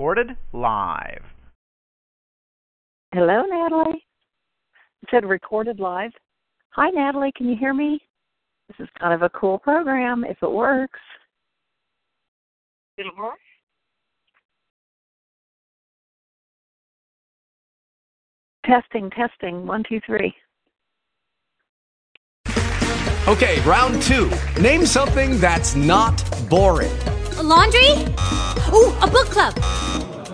Recorded live. Hello, Natalie. It said recorded live. Hi, Natalie. Can you hear me? This is kind of a cool program if it works. It'll work. Testing, testing. One, two, three. Okay, round two. Name something that's not boring. A laundry? Ooh, a book club.